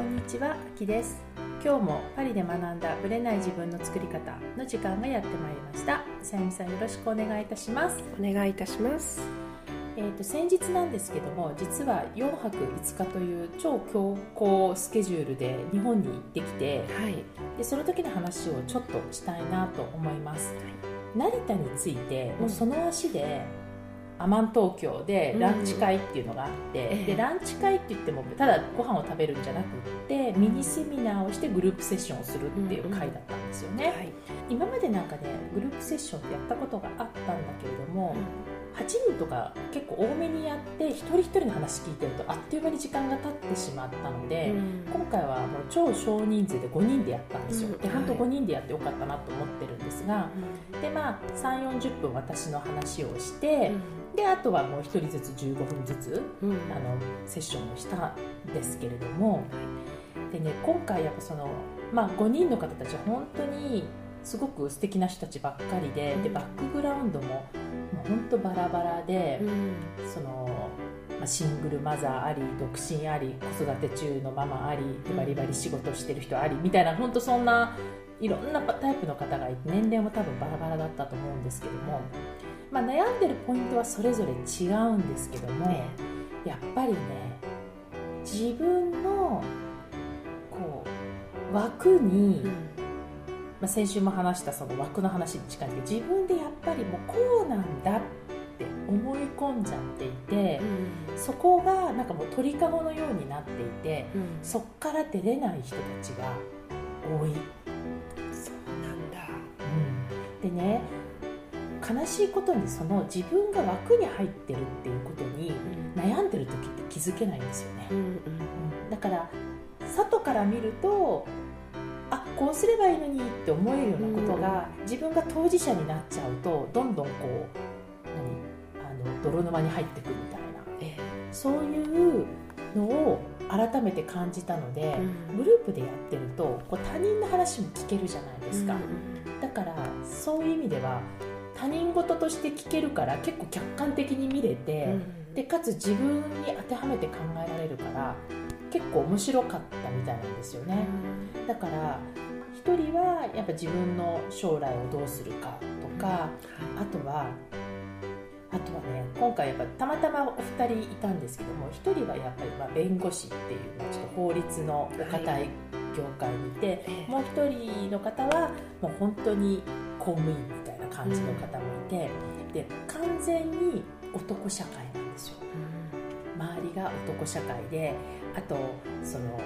こんにちは、あきです。今日もパリで学んだブレない自分の作り方の時間がやってまいりました。さゆみさんよろしくお願いいたします。お願いいたします。えー、と先日なんですけども、実は4泊5日という超強行スケジュールで日本に行ってきて、はい。でその時の話をちょっとしたいなと思います。成田についてもうその足で、アマン東京でランチ会っていうのがあって、ええ。でランチ会って言ってもただご飯を食べるんじゃなくってミニセミナーをしてグループセッションをするっていう会だったんですよね、はい。今までなんかねグループセッションってやったことがあったんだけれども、8人とか結構多めにやって一人一人の話聞いてるとあっという間に時間が経ってしまったので、今回はもう超少人数で5人でやったんですよ、うん。で本当はい5人でやってよかったなと思ってるんですが、でまあ3 4 0分私の話をして、であとはもう1人ずつ15分ずつうん。あのセッションをしたんですけれどもで、ね、今回やっぱその、まあ、5人の方たちは本当にすごく素敵な人たちばっかりででバックグラウンドも本当バラバラで。うん。その、まあ、シングルマザーあり独身あり子育て中のママありでバリバリ仕事してる人ありみたいな本当そんないろんなタイプの方がいて年齢も多分バラバラだったと思うんですけども、まあ、悩んでるポイントはそれぞれ違うんですけども、ねやっぱりね自分のこう枠に、まあ、先週も話したその枠の話に近いんですけど自分でやっぱりもうこうなんだって思い込んじゃっていてそこがなんかもう鳥かごのようになっていてそっから出れない人たちが多い、そうなんだ。でね悲しいことにその自分が枠に入ってるっていうことに悩んでる時って気づけないんですよね、うんだから外から見るとあこうすればいいのにって思えるようなことが、自分が当事者になっちゃうとどんどんこう何？あの泥沼に入ってくるみたいな。えそういうのを改めて感じたので、グループでやってるとこう他人の話も聞けるじゃないですか、だからそういう意味では他人事として聞けるから結構客観的に見れて、でかつ自分に当てはめて考えられるから結構面白かったみたいなんですよね、だから一人はやっぱ自分の将来をどうするかとか、あとはあとはね今回やっぱたまたまお二人いたんですけども一人はやっぱりまあ弁護士っていう、まあ、ちょっと法律のお堅い業界にいて、もう一人の方はもう本当に公務員みたいな感じの方もいて、で完全に男社会なんですよ。周りが男社会であとその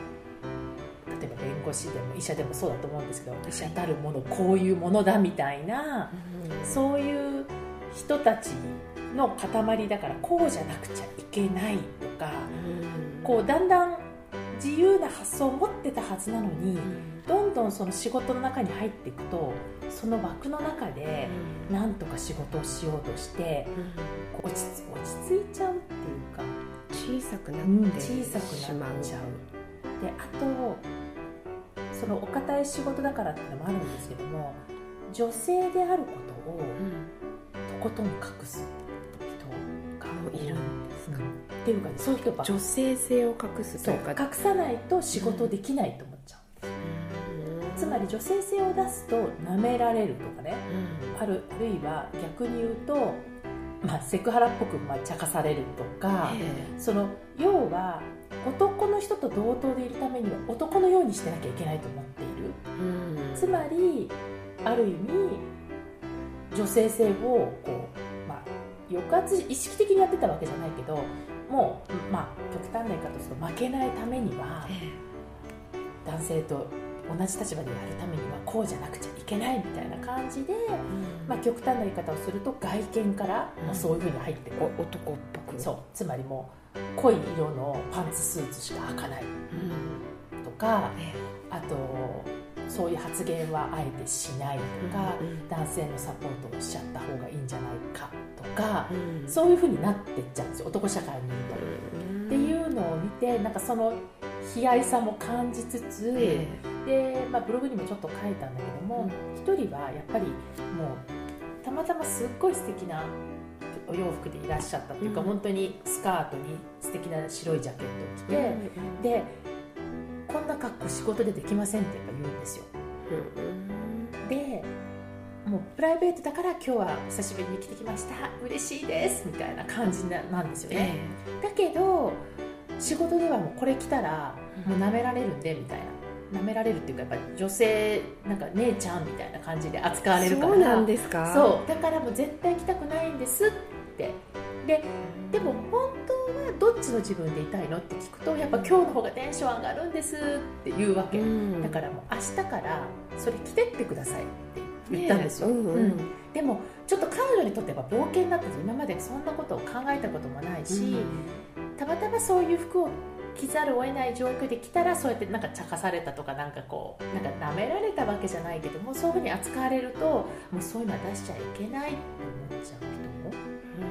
弁護士でも医者でもそうだと思うんですけど医者たるものこういうものだみたいなそういう人たちの塊だからこうじゃなくちゃいけないとかこうだんだん自由な発想を持ってたはずなのにどんどんその仕事の中に入っていくとその枠の中でなんとか仕事をしようとして落ち着いちゃうっていうか小さくなう。んって小さくなっちゃう。であとそのお堅い仕事だからっていうのもあるんですけども女性であることをとことん隠す人がいるんですか？っていうかねそういう人ば女性性を隠すとそういうか隠さないと仕事できないと思っちゃう、つまり女性性を出すと舐められるとかねあるあるいは逆に言うと、まあ、セクハラっぽくまあ茶化されるとか、その要は男の人と同等でいるためには男のようにしてなきゃいけないと思っている。つまりある意味女性性をこう、まあ、抑圧意識的にやってたわけじゃないけどもう、まあ、極端な言い方をすると負けないためには男性と同じ立場でやるためにはこうじゃなくちゃいけないみたいな感じで、まあ、極端な言い方をすると外見から、まあ、そういうふうに入ってくる、お男っぽく。そう。つまりもう濃い色のパンツスーツしか履かない。とかあとそういう発言はあえてしないとか、男性のサポートをしちゃった方がいいんじゃないかとか、そういうふうになってっちゃうんですよ。男社会にいると。っていうのを見てなんかその悲哀さも感じつつ、で、まあ、ブログにもちょっと書いたんだけども一、人はやっぱりもうたまたますっごい素敵なお洋服でいらっしゃったっていうか、うん。本当にスカートに素敵な白いジャケットを着て、でこんな格好仕事でできませんってやっぱ言うんですよ、でもうプライベートだから今日は久しぶりに来てきました。嬉しいですみたいな感じなんですよね、だけど仕事ではもうこれ着たらもう舐められるんでみたいな。舐められるっていうかやっぱり女性なんか姉ちゃんみたいな感じで扱われるから。そうなんですか？そう。だからもう絶対着たくないんですって。ででも本当はどっちの自分でいたいのって聞くとやっぱ今日の方がテンション上がるんですって言うわけ、うん、だからもう明日からそれ着てってくださいって言ったんですよ、ねうんうん。うん、でもちょっと彼女にとっては冒険だったんです今までそんなことを考えたこともないし、うん。たまたまそういう服を着ざるを得ない状況で着たらそうやってなんか茶化されたとかなんかこうなんか舐められたわけじゃないけどもそういうふうに扱われるともうそういうのは出しちゃいけないって思っちゃう人もいる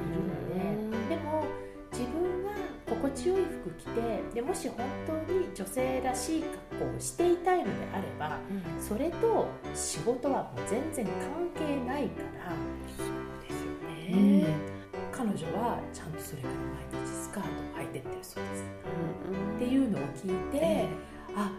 ので、でも自分が心地よい服着てでもし本当に女性らしい格好をしていたいのであれば、うん、それと仕事はもう全然関係ないからそうですよね、うん彼女はちゃんとそれから毎日スカートを履いてってるそうです、うん、っていうのを聞いて、えー、あ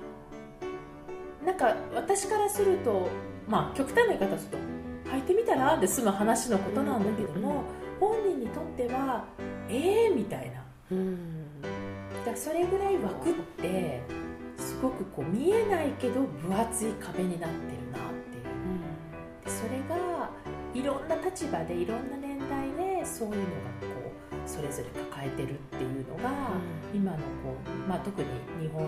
なんか私からするとまあ極端な言い方すると履いてみたらで済む話のことなんだけども、本人にとってはええー、みたいな、うん、だそれぐらい枠ってすごくこう見えないけど分厚い壁になってるなっていう、うん、でそれがいろんな立場でいろんな年代でそういうのがこうそれぞれ抱えてるっていうのが、うん、今のこう、まあ、特に日本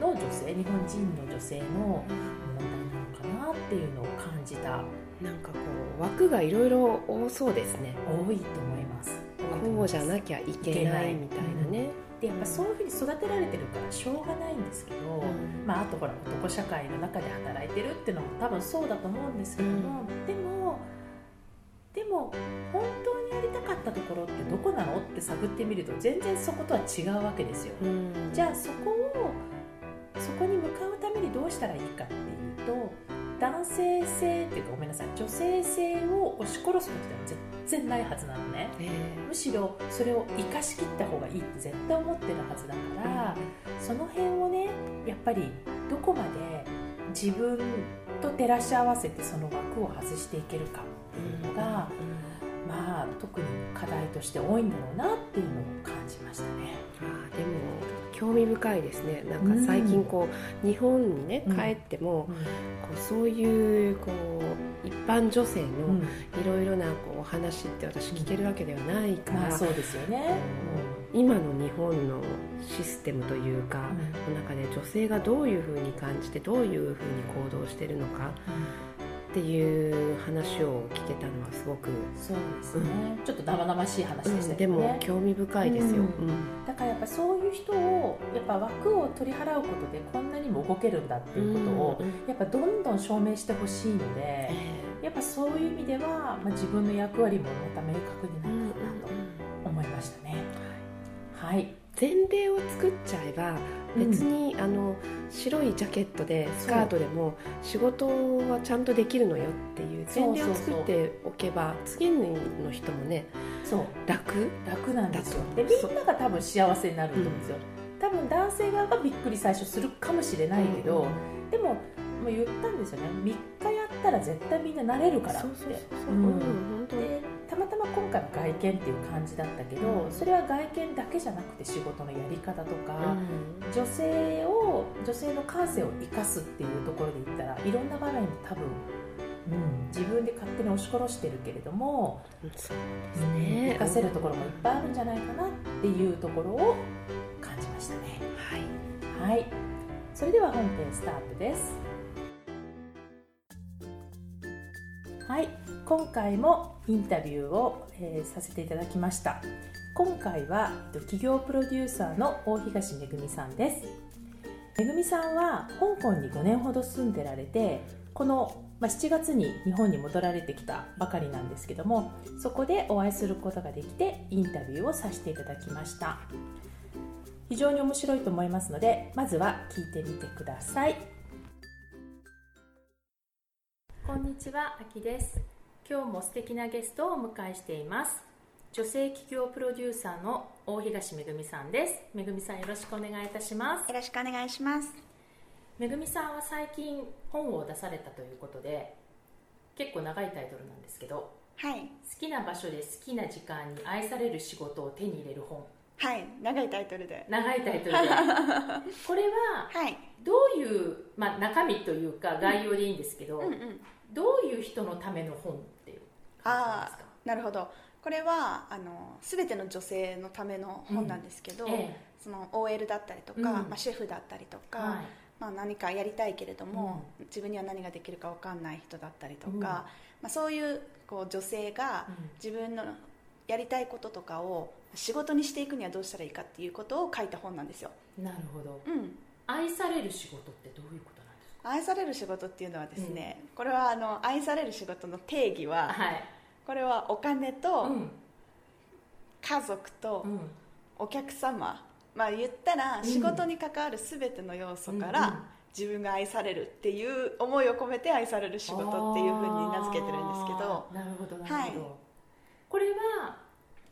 の女性日本人の女性の問題なのかなっていうのを感じたなんかこう枠がいろいろ多そうですね。多いと思います。こうじゃなきゃいけないみたいなね、でやっぱそういうふうに育てられてるからしょうがないんですけど、うん、まあ、あとほら男社会の中で働いてるっていうのも多分そうだと思うんですけども、うん、でもでも本当にやりたかったところってどこなのって探ってみると全然そことは違うわけですよ、うん、じゃあそこをそこに向かうためにどうしたらいいかっていうと男性性っていうかごめんなさい女性性を押し殺すことでは全然ないはずなのね、えー、むしろそれを生かしきった方がいいって絶対思ってるはずだから、うん、その辺をねやっぱりどこまで自分と照らし合わせてその枠を外していけるかっていうのが、まあ特に課題として多いんだろうなっていうのを感じましたね。興味深いですね。なんか最近こう、うん、日本にね帰っても、うん、こうそういうこう一般女性のいろいろなこうお話って私聞けるわけではないから、まあ、そうですよね、今の日本のシステムというか、の中で女性がどういうふうに感じてどういうふうに行動してるのか、っていう話を聞けたのはすごく。そうですね、うん、ちょっと生々しい話でしたけど、ね。うん、でも興味深いですよ、うん、だからやっぱそういう人をやっぱ枠を取り払うことでこんなにも動けるんだっていうことを、やっぱどんどん証明してほしいので、やっぱそういう意味では、まあ、自分の役割もまた明確になったかなと思いましたね、はい。前例を作っちゃえば別に、うん、あの白いジャケットでスカートでも仕事はちゃんとできるのよっていう。前例を作っておけば次の人もねそう。楽？楽なんですよ。でみんなが多分幸せになると思うんですよ、うん、多分男性側がびっくり最初するかもしれないけど、うん、でももう言ったんですよね。3日やったら絶対みんな慣れるからって。そうそうそう、う。ん、本当にたまたま今回は外見っていう感じだったけど、うん、それは外見だけじゃなくて仕事のやり方とか、うん、女性を女性の感性を生かすっていうところで言ったらいろんな場面で多分うん、自分で勝手に押し殺してるけれども、そうですね、生かせるところもいっぱいあるんじゃないかなっていうところを感じましたね。はい、はい、それでは本編スタートです。はい今回もインタビューを、えー、させていただきました。今回は企業プロデューサーの大東めぐみさんです。めぐみさんは香港に5年ほど住んでられてこの、まあ、7月に日本に戻られてきたばかりなんですけどもそこでお会いすることができてインタビューをさせていただきました。非常に面白いと思いますのでまずは聞いてみてください。こんにちは、あきです。今日も素敵なゲストをお迎えしています。女性企業プロデューサーの大東めぐみさんです。めぐみさんよろしくお願いいたします。よろしくお願いします。めぐみさんは最近本を出されたということで結構長いタイトルなんですけどはい。好きな場所で好きな時間に愛される仕事を手に入れる本。はい。長いタイトルで。長いタイトルで。これははい。どういう、まあ、中身というか概要でいいんですけど、うんうん。どういう人のための本っていう感じなるほど。これはあの全ての女性のための本なんですけど、えその OL だったりとか、うん。まあ、シェフだったりとか、えはい。まあ、何かやりたいけれども、自分には何ができるか分かんない人だったりとか、うん。まあ、そういうこう女性が自分のやりたいこととかを仕事にしていくにはどうしたらいいかっていうことを書いた本なんですよ、なるほど。うん、愛される仕事ってどういうこと？愛される仕事っていうのはですね、これはあの愛される仕事の定義ははい。これはお金とうん。家族とうん。お客様、まあ言ったらうん。仕事に関わる全ての要素から、うんうん。自分が愛されるっていう思いを込めて愛される仕事っていうふうに名付けてるんですけど。なるほどなるほど、はい。これは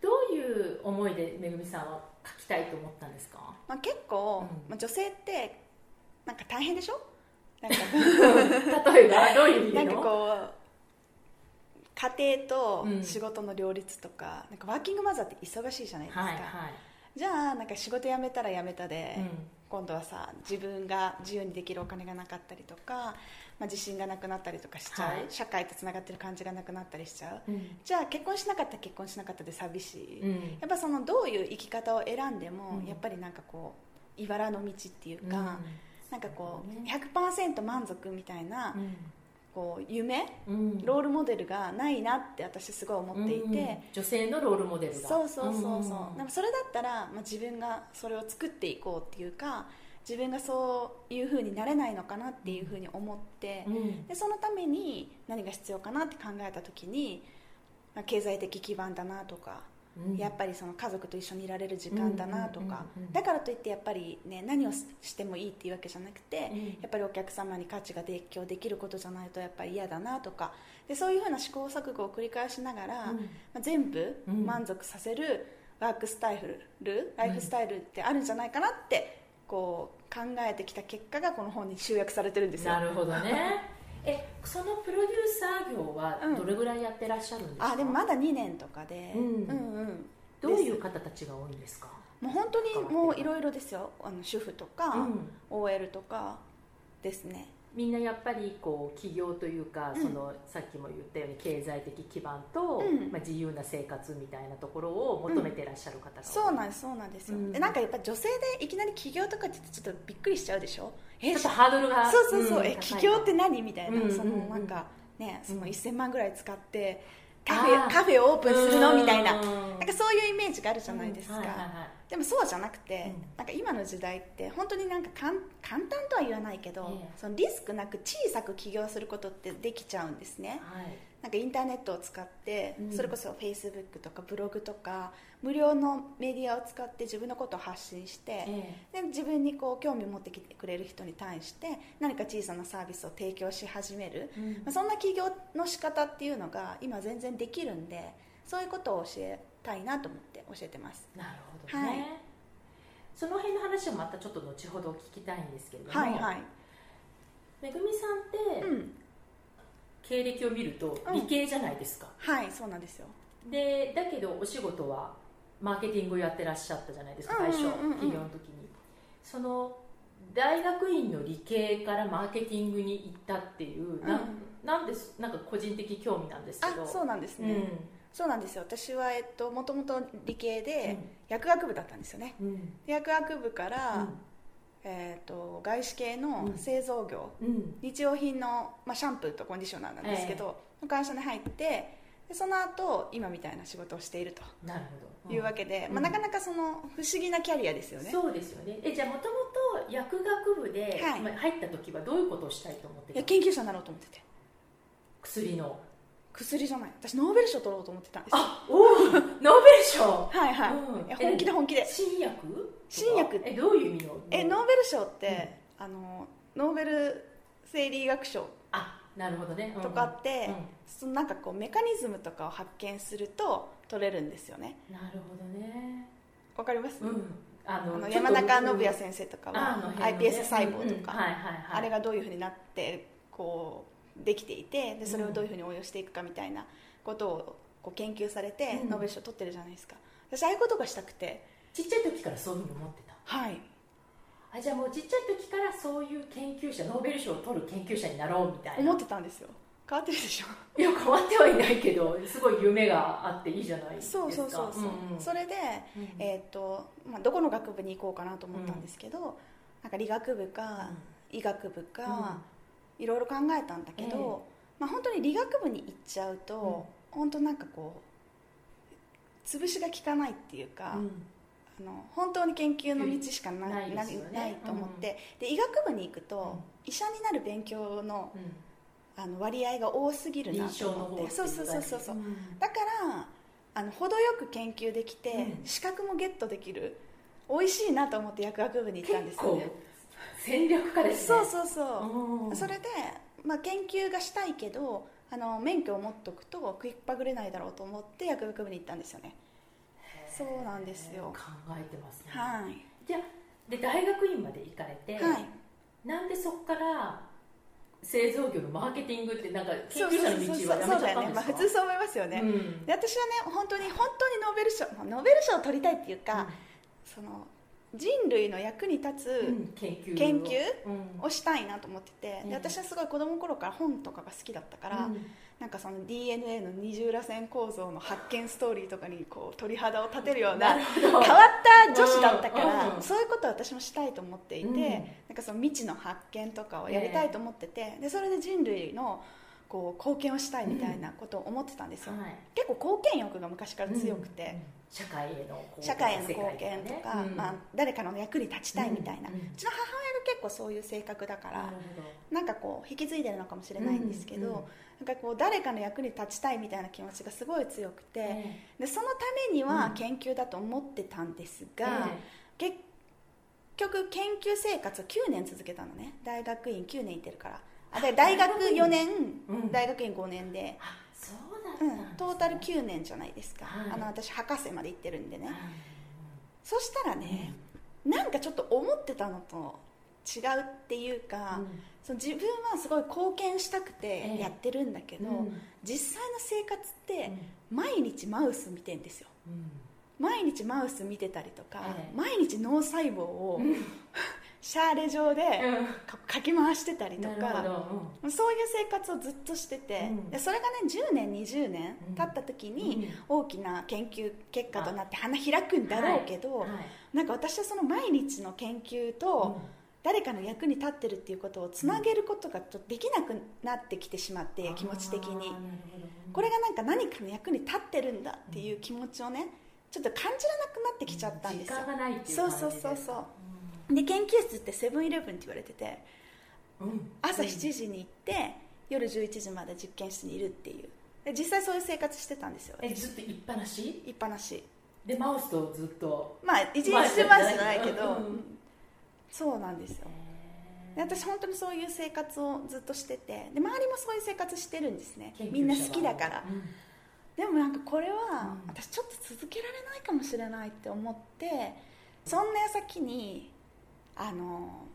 どういう思いでめぐみさんは書きたいと思ったんですか？まあ、結構、うん。まあ、女性ってなんか大変でしょ？なんか例えばどういう意味なんかこう家庭とうん仕事の両立とか,、なんかワーキングマザーって忙しいじゃないですか、はいはい、じゃあなんか仕事辞めたら辞めたで、うん。今度はさ自分が自由にできるお金がなかったりとか、まあ、自信がなくなったりとかしちゃう、はい。社会とつながってる感じがなくなったりしちゃう。うん。じゃあ結婚しなかったら結婚しなかったで寂しい、うん。やっぱそのどういう生き方を選んでも、うん。やっぱりなんかこう茨の道っていうか、うんなんかこうそうね。100%満足みたいな、こう夢うん。ロールモデルがないなって私すごい思っていて、うん女性のロールモデルが。そうそうそうそう、んでもそれだったら、まあ、自分がそれを作っていこうっていうか自分がそういうふうになれないのかなっていうふうに思って、うん。でそのために何が必要かなって考えた時に、まあ、経済的基盤だなとか、うんやっぱりその家族と一緒にいられる時間だなとか、だからといってやっぱり、ね、何をしてもいいっていうわけじゃなくて、うん。やっぱりお客様に価値が提供できることじゃないとやっぱり嫌だなとか。でそういうふうな試行錯誤を繰り返しながら、うん。まあ、全部うん。満足させるワークスタイル、ライフスタイルってあるんじゃないかなってこう考えてきた結果がこの本に集約されてるんですよ。なるほどねえそのプロデューサー業はどれぐらいやってらっしゃるんですか、あでもまだ2年とかで、うん。うんうん。どういう方たちが多いんですか？もう本当にもういろいろですよ。あの主婦とか、うん。OL とかですねみんなやっぱりこう起業というか、うん。そのさっきも言ったように経済的基盤と、うん。まあ、自由な生活みたいなところを求めてらっしゃる方がそうなんですそうなんです。よ、うん。でなんかやっぱ女性でいきなり起業とかって言ってちょっとびっくりしちゃうでしょ？えちょっとハードルがそうそうそう、んえ起業って何みたいな、うんそのなんかねそのうん。1000万ぐらい使ってカフェカフェをオープンするの？みたいな。うん。なんかそういうイメージがあるじゃないですか、でもそうじゃなくて、うん。なんか今の時代って本当になんか簡単とは言わないけど、ええ。そのリスクなく小さく起業することってできちゃうんですね。はい。なんかインターネットを使って、うん。それこそフェイスブックとかブログとか無料のメディアを使って自分のことを発信して、えで自分にこう興味を持ってきてくれる人に対して何か小さなサービスを提供し始める、えうん。まあ、そんな起業の仕方っていうのが今全然できるんでそういうことを教えたいなと思って教えてます。なるほどね、はい。その辺の話はまたちょっと後ほど聞きたいんですけれども、はいはい、めぐみさんって、うん、経歴を見るとうん。理系じゃないですか、はいそうなんですよ。でだけどお仕事はマーケティングをやってらっしゃったじゃないですか最初、うんうんうん。うん企業の時に。その大学院の理系からマーケティングに行ったっていう、ななんですなんか個人的興味なんですけど。あそうなんですね、うんそうなんですよ。私はえっともともと理系でうん。薬学部だったんですよね。うん。で薬学部から、えー、と外資系の製造業、うん。日用品の、まあ、シャンプーとコンディショナーなんですけど、の会社に入ってでその後今みたいな仕事をしているなるほど。というわけで、うん。まあ、なかなかその不思議なキャリアですよね。そうですよね。えじゃあもともと薬学部で、はい。まあ入った時はどういうことをしたいと思っていやた研究者になろうと思ってて。薬の薬じゃない。私ノーベル賞取ろうと思ってたんです。よあおおノーベル賞？はいはい、うん。本気で本気で。新薬？新薬。えどういう意味の？えノーベル賞って、あのノーベル生理学賞あなるほどね、うんとかって、うん。そのなんかこうメカニズムとかを発見すると取れるんですよね。なるほどね。わかります、うん。あの山中伸也先生とかは iPS 細胞とか。あれがどういうふうになってこうできていてでそれをどういうふうに応用していくかみたいなことをこう研究されてノーベル賞取ってるじゃないですか。私ああいうことがしたくて。ちっちゃい時からそういうふうに思ってた。はい。あじゃあもうちっちゃい時からそういう研究者ノーベル賞を取る研究者になろうみたいな。思ってたんですよ。変わってるでしょ。いや変わってはいないけどすごい夢があっていいじゃないですか。そうそうそうそう、うんうん、それで、えーとまあ、どこの学部に行こうかなと思ったんですけど、うん、なんか理学部か、医学部か、いろいろ考えたんだけど、まあ、本当に理学部に行っちゃうと、本当なんかこう潰しが効かないっていうか、あの本当に研究の道しかな,、ないないと思って、で医学部に行くと、医者になる勉強の、あの割合が多すぎるなと思って。そうそうそうそうそう、だからあの程よく研究できて、資格もゲットできる美味しいなと思って薬学部に行ったんですよね戦略家ですね。そうそうそう。それで、まあ、研究がしたいけどあの免許を持っとくと食いっぱぐれないだろうと思って薬学部に行ったんですよね。そうなんですよ。考えてますね。はい。じゃで大学院まで行かれて、はい、なんでそこから製造業のマーケティングってなんか研究者の道はやめちゃったんですか、ね。まあ、普通そう思いますよね、うん、で私はね本当に本当にノーベル賞ノーベル賞を取りたいっていうか、うん、その人類の役に立つ研究,、を。したいなと思ってて、で私はすごい子供の頃から本とかが好きだったから、なんかその DNA の二重らせん構造の発見ストーリーとかにこう鳥肌を立てるような変わった女子だったから、そういうことを私もしたいと思っていて、なんかその未知の発見とかをやりたいと思ってて、でそれで人類のこう貢献をしたいみたいなことを思ってたんですよ、結構貢献欲が昔から強くて。社会への社会への貢献とか、まあ、誰かの役に立ちたいみたいな、うん。うん、ちの母親が結構そういう性格だからなんかこう引き継いでるのかもしれないんですけど、うんうん、なんかこう誰かの役に立ちたいみたいな気持ちがすごい強くて、でそのためには研究だと思ってたんですが、結局研究生活を9年続けたのね。大学院9年行ってるからあで大学4年、大学院5年で。うん、トータル9年じゃないですか、はい、あの私博士まで行ってるんでね、はい、そしたらね、うん、なんかちょっと思ってたのと違うっていうか、うん、その自分はすごい貢献したくてやってるんだけど、えーうん、実際の生活って毎日マウス見てんですよ、毎日マウス見てたりとか、えー、毎日脳細胞を、シャーレ状でかき回してたりとか、うん、そういう生活をずっとしてて、うん、でそれがね10年20年経った時に大きな研究結果となって花開くんだろうけど、はいはい、なんか私はその毎日の研究と、誰かの役に立ってるっていうことをつなげることがちょっとできなくなってきてしまって気持ち的に。これがなんか何かの役に立ってるんだっていう気持ちをねちょっと感じらなくなってきちゃったんですよ。そうそうそうそうで研究室ってセブンイレブンって言われてて、うん、朝7時に行って夜11時まで実験室にいるっていう。で実際そういう生活してたんですよ。えずっといっぱなし？いっぱなし。でマウスとずっと？まあ一日中マウスじゃないけど、うん、そうなんですよ。で私本当にそういう生活をずっとしててで周りもそういう生活してるんですね。みんな好きだから、うん、でもなんかこれは、私ちょっと続けられないかもしれないって思ってそんな矢先にあの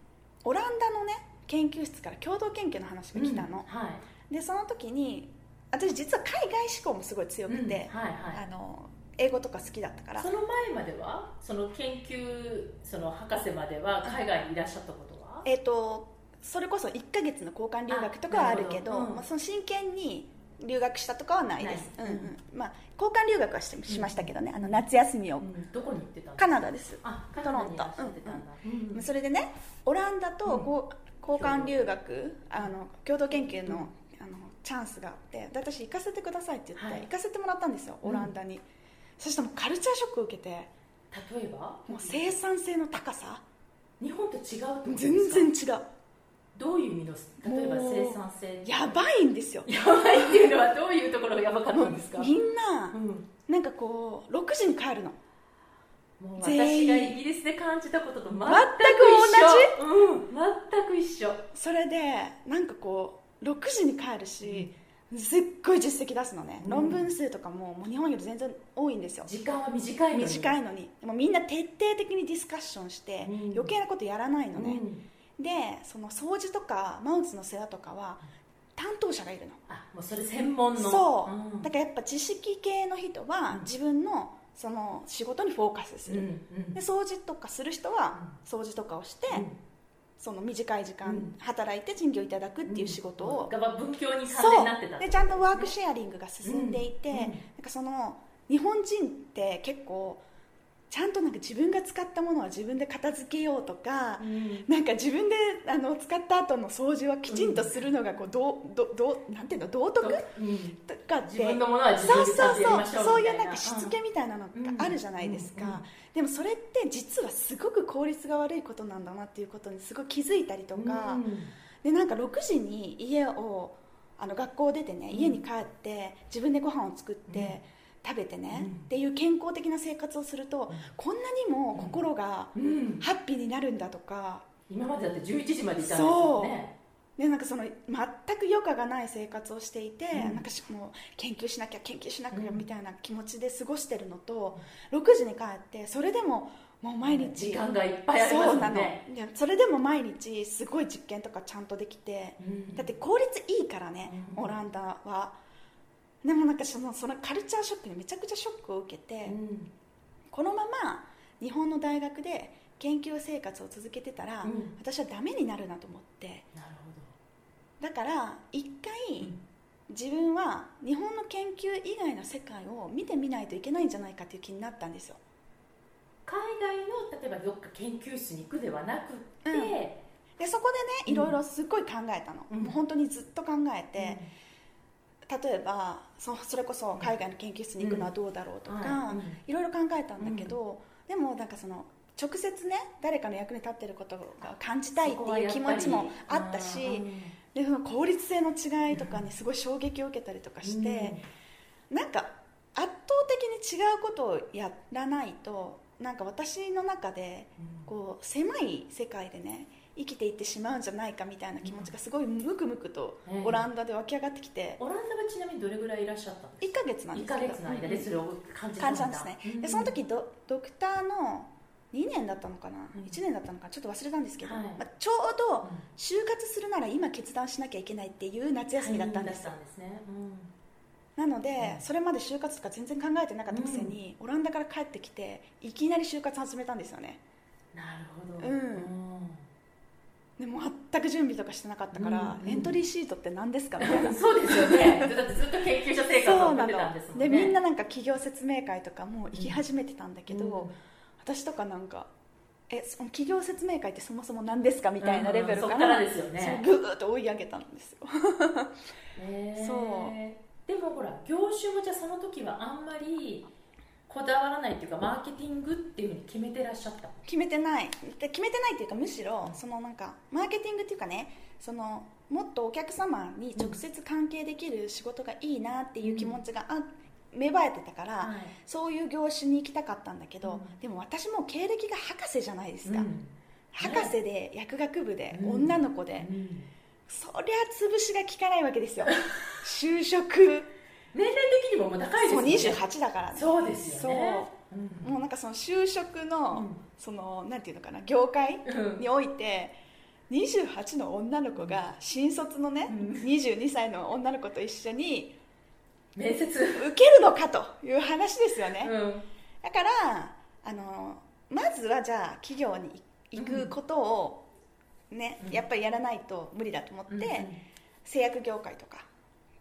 オランダのね研究室から共同研究の話が来たの、うんはい、でその時に私実は海外志向もすごい強くて、うんはいはい、あの英語とか好きだったから。その前までは？その研究その博士までは海外にいらっしゃったことは？えっ、ー、とそれこそ1か月の交換留学とかはあるけど、うん、まあ、その真剣に留学したとかはないです、うんうん。まあ、交換留学はししましたけどね、あの夏休みを、どこに行ってたカナダです。あトロント、うんそれでねオランダと交換留学あの共同研究の,、あのチャンスがあって私行かせてくださいって言って、行かせてもらったんですよオランダに、そしたらカルチャーショックを受けて例えば？もう生産性の高さ。日本と違う全然違うどういう意味の例えば生産性？やばいんですよ。やばいっていうのはどういうところがやばかったんですか？みんな、うん、なんかこう6時に帰るの。もう私がイギリスで感じたことと全く同じ、うん、全く一緒。それでなんかこう6時に帰るし、すっごい実績出すのね、うん、論文数とかももう日本より全然多いんですよ。時間は短いのに。短いのに。でもみんな徹底的にディスカッションして、うん、余計なことやらないのね、うん、でその掃除とかマウスの世話とかは担当者がいるの。あもうそれ専門の。そう、だからやっぱ知識系の人は自分のその仕事にフォーカスする、で掃除とかする人は掃除とかをして、その短い時間働いて賃金をいただくっていう仕事を、うん、文教に賛成になってたでちゃんとワークシェアリングが進んでいて、なんかその日本人って結構ちゃんとなんか自分が使ったものは自分で片付けようとか、うん、なんか自分であの使った後の掃除はきちんとするのがこうどうどどなんていうの道徳、う？ん、とかって。自分のものは自分でそうそうそう。そういうなんかしつけみたいなのがあるじゃないですか、うん、でもそれって実はすごく効率が悪いことなんだなっていうことにすごい気づいたりとか、でなんか6時に家をあの学校出てね家に帰って自分でご飯を作って、食べてね、うん、っていう健康的な生活をすると、うん、こんなにも心がハッピーになるんだとか、今までだって11時までいたんですよね。でなんかその全く余暇がない生活をしていて、うん、なんかもう研究しなきゃ研究しなきゃみたいな気持ちで過ごしてるのと、うん、6時に帰ってそれでももう毎日時間がいっぱいありますね。そうなの。それでも毎日すごい実験とかちゃんとできて、うん、だって効率いいからね、オランダは。でもなんかそのそのカルチャーショックにめちゃくちゃショックを受けて、うん、このまま日本の大学で研究生活を続けてたら、うん、私はダメになるなと思って。なるほど。だから一回、うん、自分は日本の研究以外の世界を見てみないといけないんじゃないかっていう気になったんですよ。海外の例えばどっか研究室に行くではなくて、でそこでねいろいろすっごい考えたの、もう本当にずっと考えて、例えばそそれこそ海外の研究室に行くのはどうだろうとか、いろいろ考えたんだけど、でもなんかその直接ね誰かの役に立ってることが感じたいっていう気持ちもあったしでその効率性の違いとかにすごい衝撃を受けたりとかして、なんか圧倒的に違うことをやらないとなんか私の中でこう狭い世界でね生きていってしまうんじゃないかみたいな気持ちがすごいムクムクとオランダで湧き上がってきて、オランダはちなみにどれぐらいいらっしゃったんですか？1か月なんです1か月の間でそれを感じたんですね、でその時ドドクターの2年だったのかな、うん、1年だったのかちょっと忘れたんですけど、はい、まあ、ちょうど就活するなら今決断しなきゃいけないっていう夏休みだったんです、ね。うん、なので、うん、それまで就活とか全然考えてなかったくせに、オランダから帰ってきていきなり就活始めたんですよね。なるほど、うんでも全く準備とかしてなかったから、うんうん、エントリーシートって何ですかみたいな。そうですよね。だってずっと研究者生活を送ってたんですもんね。でみんななんか企業説明会とかも行き始めてたんだけど、うん、私とかなんかえその企業説明会ってそもそも何ですかみたいなレベルから,、うん、ですよね。ぐーっと追い上げたんですよ。えー、そう。でもほら業種もじゃあその時はあんまりこだわらないっていうかマーケティングっていうふうに決めてらっしゃった。決めてない。で決めてないっていうかむしろそのなんかマーケティングっていうかねそのもっとお客様に直接関係できる仕事がいいなっていう気持ちがあ、うん、芽生えてたから、はい、そういう業種に行きたかったんだけど、うん、でも私も経歴が博士じゃないですか、うん、博士で薬学部で、女の子で、そりゃ潰しが効かないわけですよ。就職年齢的にももう高いですね。そう28だからね。そうですよね。う、ん、もうなんかその就職の、うん、そのなんていうのかな業界において、うん、28の女の子が新卒のね、うん、22歳の女の子と一緒に面接。受けるのかという話ですよね、うん、だからあのまずはじゃあ企業に行くことをね、やっぱりやらないと無理だと思って、製薬業界とか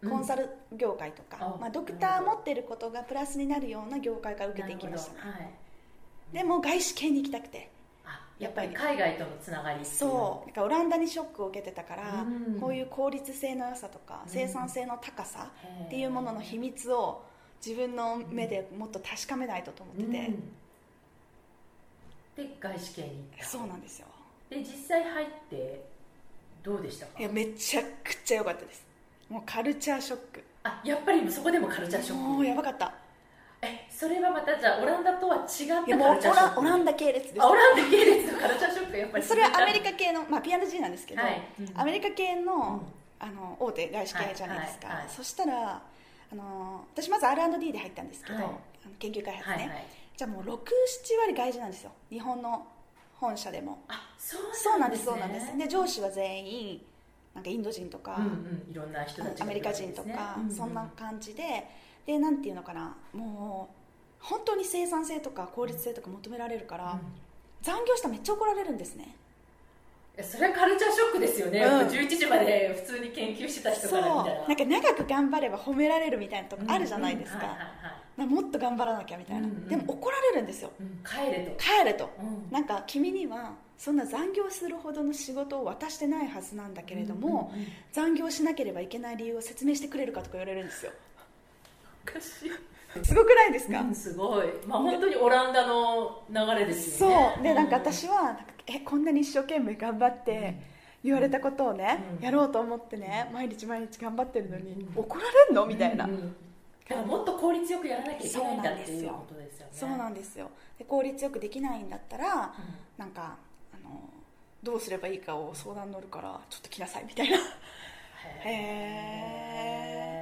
コンサル業界とか、うん、まあ、ドクター持ってることがプラスになるような業界から受けていきました、はい、でも外資系に行きたくて。やっぱり海外とのつながりそう。オランダにショックを受けてたから、うん、こういう効率性の良さとか、うん、生産性の高さっていうものの秘密を自分の目でもっと確かめないとと思ってて、で外資系にそうなんですよ。で実際入ってどうでしたか？いやめちゃくちゃ良かったですもうカルチャーショック。あやっぱりそこでもカルチャーショック？もうやばかった。えそれはまたじゃあオランダとは違ったカルチャーショック？オランダ系列です。オランダ系列のカルチャーショックやっぱり。それはアメリカ系の、まあ、P&G なんですけど、はい。うん、アメリカ系のあの大手外資系じゃないですか、はいはいはい、そしたらあの私まず R&D で入ったんですけど、研究開発ね、はいはい、じゃあもう67割外資なんですよ。日本の本社でも。あそうなんです、ね、そうなんです。で上司は全員なんかインド人とか、うんうん、いろんな人たち、ね、アメリカ人とか、うんうん、そんな感じででなんていうのかなもう本当に生産性とか効率性とか求められるから、うん、残業したらめっちゃ怒られるんですね。それはカルチャーショックですよね、うん、11時まで普通に研究してた人から見たらな。んか長く頑張れば褒められるみたいなとこあるじゃないですか、もっと頑張らなきゃみたいな、うんうん、でも怒られるんですよ、うん、帰れと。帰れと、うん、なんか君にはそんな残業するほどの仕事を渡してないはずなんだけれども、うんうんうん、残業しなければいけない理由を説明してくれるかとか言われるんですよ。おかしい。すごくないですか、うん、すごい、まあ、本当にオランダの流れですよね。そう。でなんか私はえこんなに一生懸命頑張って言われたことをね、うん、やろうと思ってね毎日毎日頑張ってるのに、怒られんの？みたいな、だからもっと効率よくやらなきゃいけないんだっていうことですよね。そうなんですよ。で効率よくできないんだったら、うん、なんかあのどうすればいいかを相談乗るからちょっと来なさいみたいな。へ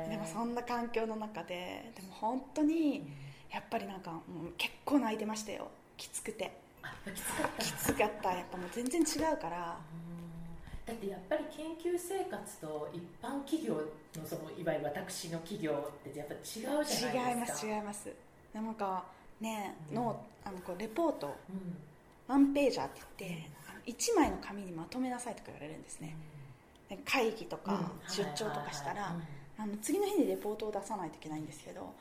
えでもそんな環境の中ででも本当にやっぱりなんかもう結構泣いてましたよ。きつくて。きつかった。きつかった。やっぱもう全然違うからだってやっぱり研究生活と一般企業のそのいわゆる私の企業ってやっぱ違うじゃないですか。違います違います。なんかね、うん、のあのこうレポート、うん、ワンページャーって言って、うん、1枚の紙にまとめなさいとか言われるんですね、うん、会議とか出張とかしたら、あの次の日にレポートを出さないといけないんですけど。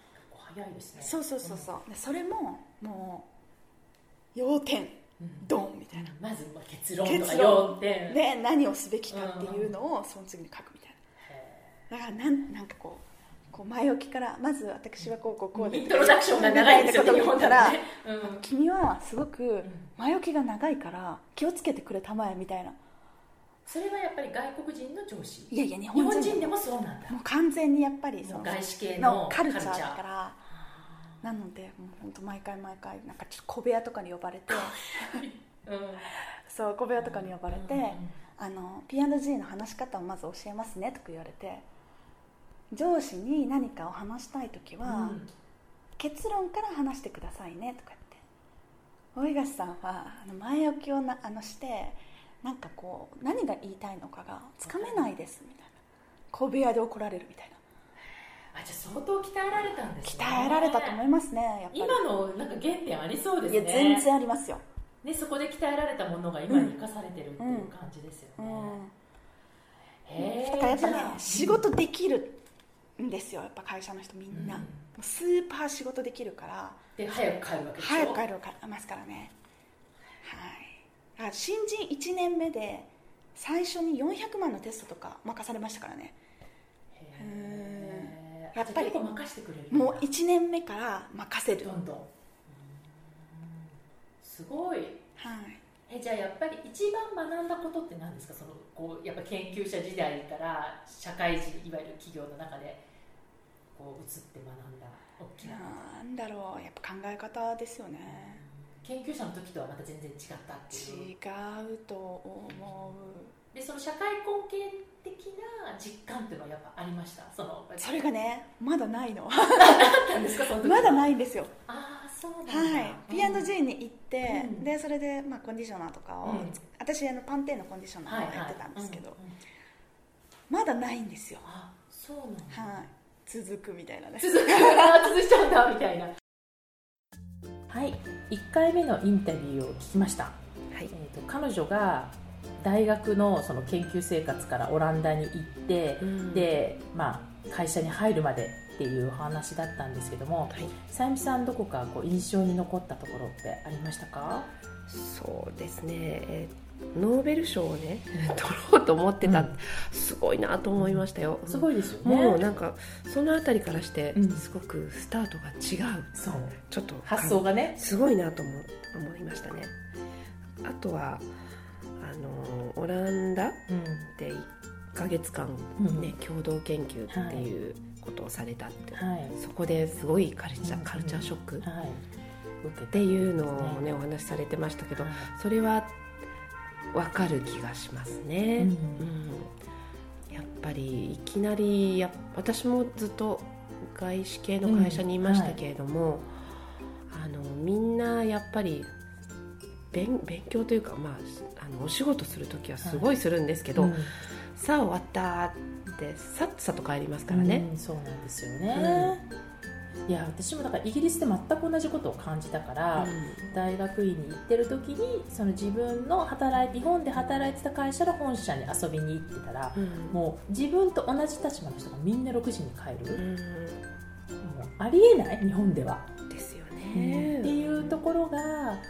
早いですね。そうそうそうそう、でそれももう要点ドンみたいな、まず結論とか要点。で何をすべきかっていうのをその次に書くみたいな。だからなんなんかこうこう前置きからまず私はこうこうこうでイントロダクションが長いですよね。日本から、君はすごく前置きが長いから気をつけてくれたまえみたいな。それはやっぱり外国人の上司。いやいや日本人でも。そうなんだ。もう完全にやっぱりその外資系のカルチャーだからなのでもう本当毎回毎回なんかちょっと小部屋とかに呼ばれて、うん、そう小部屋とかに呼ばれて、うん、あの P&G の話し方をまず教えますねとか言われて上司に何かを話したい時は、うん、結論から話してくださいねとか言って大東さんはあの前置きをなあのしてなんかこう何が言いたいのかがつかめないですみたいな。小部屋で怒られるみたいなあじゃあ相当鍛えられたんですね。鍛えられたと思いますね今のなんか原点ありそうですね。いや全然ありますよ。でそこで鍛えられたものが今に生かされてるっていう感じですよね、うん。うん、だからやっぱね仕事できるんですよやっぱ会社の人みんな、うん、スーパー仕事できるから。で早く帰るわけでしょ？早く帰るますからね。はい。新人1年目で最初に400万のテストとか任されましたからねやっぱり。任してくれるもう1年目から任せる。どんどん。すごい、はい、えじゃあやっぱり一番学んだことって何ですか？そのこうやっぱ研究者時代から社会人いわゆる企業の中でこう移って学んだ大きな。なんだろう。やっぱ考え方ですよね、研究者の時とはまた全然違ったっていう。違うと思うでその社会貢献的な実感っていうのはやっぱありました？そのそれがねまだないの。のまだないんですよ。ああそうなんだ、はい、P&G に行って、うん、でそれで、まあ、コンディショナーとかを、うん、私あのパンテーのコンディショナーをやってたんですけど、まだないんですよ。あそうなんだ、はい、続くみたいなね。続く。続いちゃうんだみたいな。はい。1回目のインタビューを聞きました、はい。えーと彼女が大学のその研究生活からオランダに行って、うん、で、まあ、会社に入るまでっていうお話だったんですけども、はい、さゆみさんどこかこう印象に残ったところってありましたか？そうですね、えー、ノーベル賞をね 取ろうと思ってた、うん、すごいなと思いましたよ、すごいですよね。もうなんかその辺りからしてすごくスタートが違う、うん、そう。ちょっと発想がね。すごいなと思思いましたね。あとはあのオランダで1か月間ね、共同研究っていうことをされたって、はい、そこですごいカルチャー,、カルチャーショック、っていうのをねお話しされてましたけど、それは分かる気がしますね。うん、やっぱりいきなりや私もずっと外資系の会社にいましたけれども、うん。はい、あのみんなやっぱり勉勉強というか、まあ、あのお仕事する時はすごいするんですけど、はいうん、さあ終わったってさっさと帰りますからね、うん、そうなんですよね、いや私もだからイギリスで全く同じことを感じたから、うん、大学院に行ってる時にその自分の働い日本で働いてた会社の本社に遊びに行ってたら、うん、もう自分と同じ立場の人がみんな6時に帰る、うん、もうありえない日本では。ですよね、っていうところが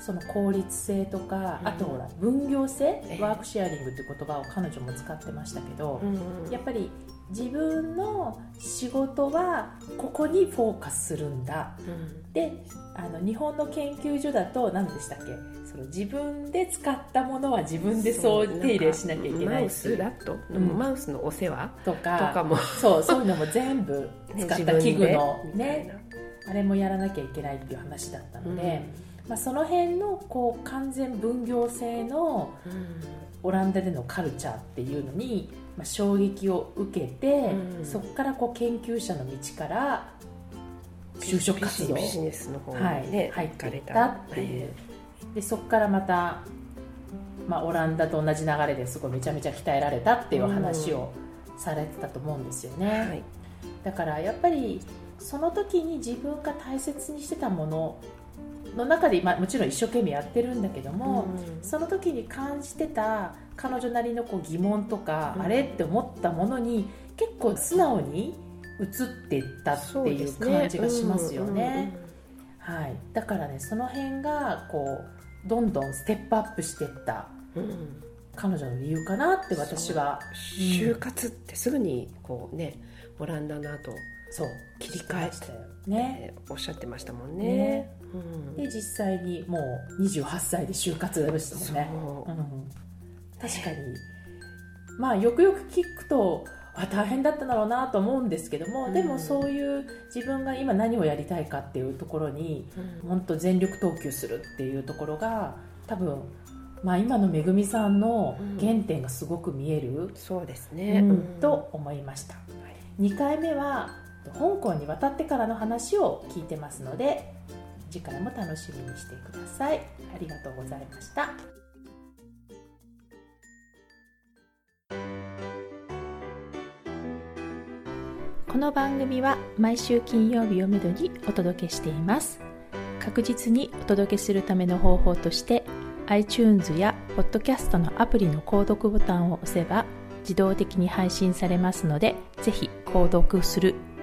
その効率性とか、あとほら分業制、ワークシェアリングっていう言葉を彼女も使ってましたけど、やっぱり自分の仕事はここにフォーカスするんだ、うん、であの日本の研究所だと何でしたっけ？その自分で使ったものは自分でそう手入れしなきゃいけないマウスラット、うん、マウスのお世話？とか。とかも。そうそういうのも全部使った器具のね。あれもやらなきゃいけないっていう話だったので、うん、まあ、その辺のこう完全分業制のオランダでのカルチャーっていうのにまあ、衝撃を受けて、うん、そこからこう研究者の道から就職活動ビジネスの方に、ね、はい、入っていったっていう、でそこからまた、まあ、オランダと同じ流れですごいめちゃめちゃ鍛えられたっていう話をされてたと思うんですよね、はい、だからやっぱりその時に自分が大切にしてたものの中で、まあ、もちろん一生懸命やってるんだけども、うん、その時に感じてた彼女なりのこう疑問とか、うん、あれって思ったものに結構素直に移っていったっていう感じがしますよね。はい、だからねその辺がこうどんどんステップアップしていった、うん、彼女の理由かなって私は。就活ってすぐにこうねオランダの後そう切り替えてね、おっしゃってましたもんね。ね。うん、で実際にもう28歳で就活でしたもんね。う。ん、確かに。まあよくよく聞くとあ大変だっただろうなと思うんですけども、うん、でもそういう自分が今何をやりたいかっていうところに、うん、本当全力投球するっていうところが多分まあ、今のめぐみさんの原点がすごく見える、うん、そうですね、うん、と思いました、はい、2回目は香港に渡ってからの話を聞いてますので次回も楽しみにしてください。ありがとうございました。この番組は毎週金曜日をめどにお届けしています。確実にお届けするための方法として iTunes や Podcast のアプリの購読ボタンを押せば自動的に配信されますのでぜひ購読する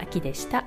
秋でした。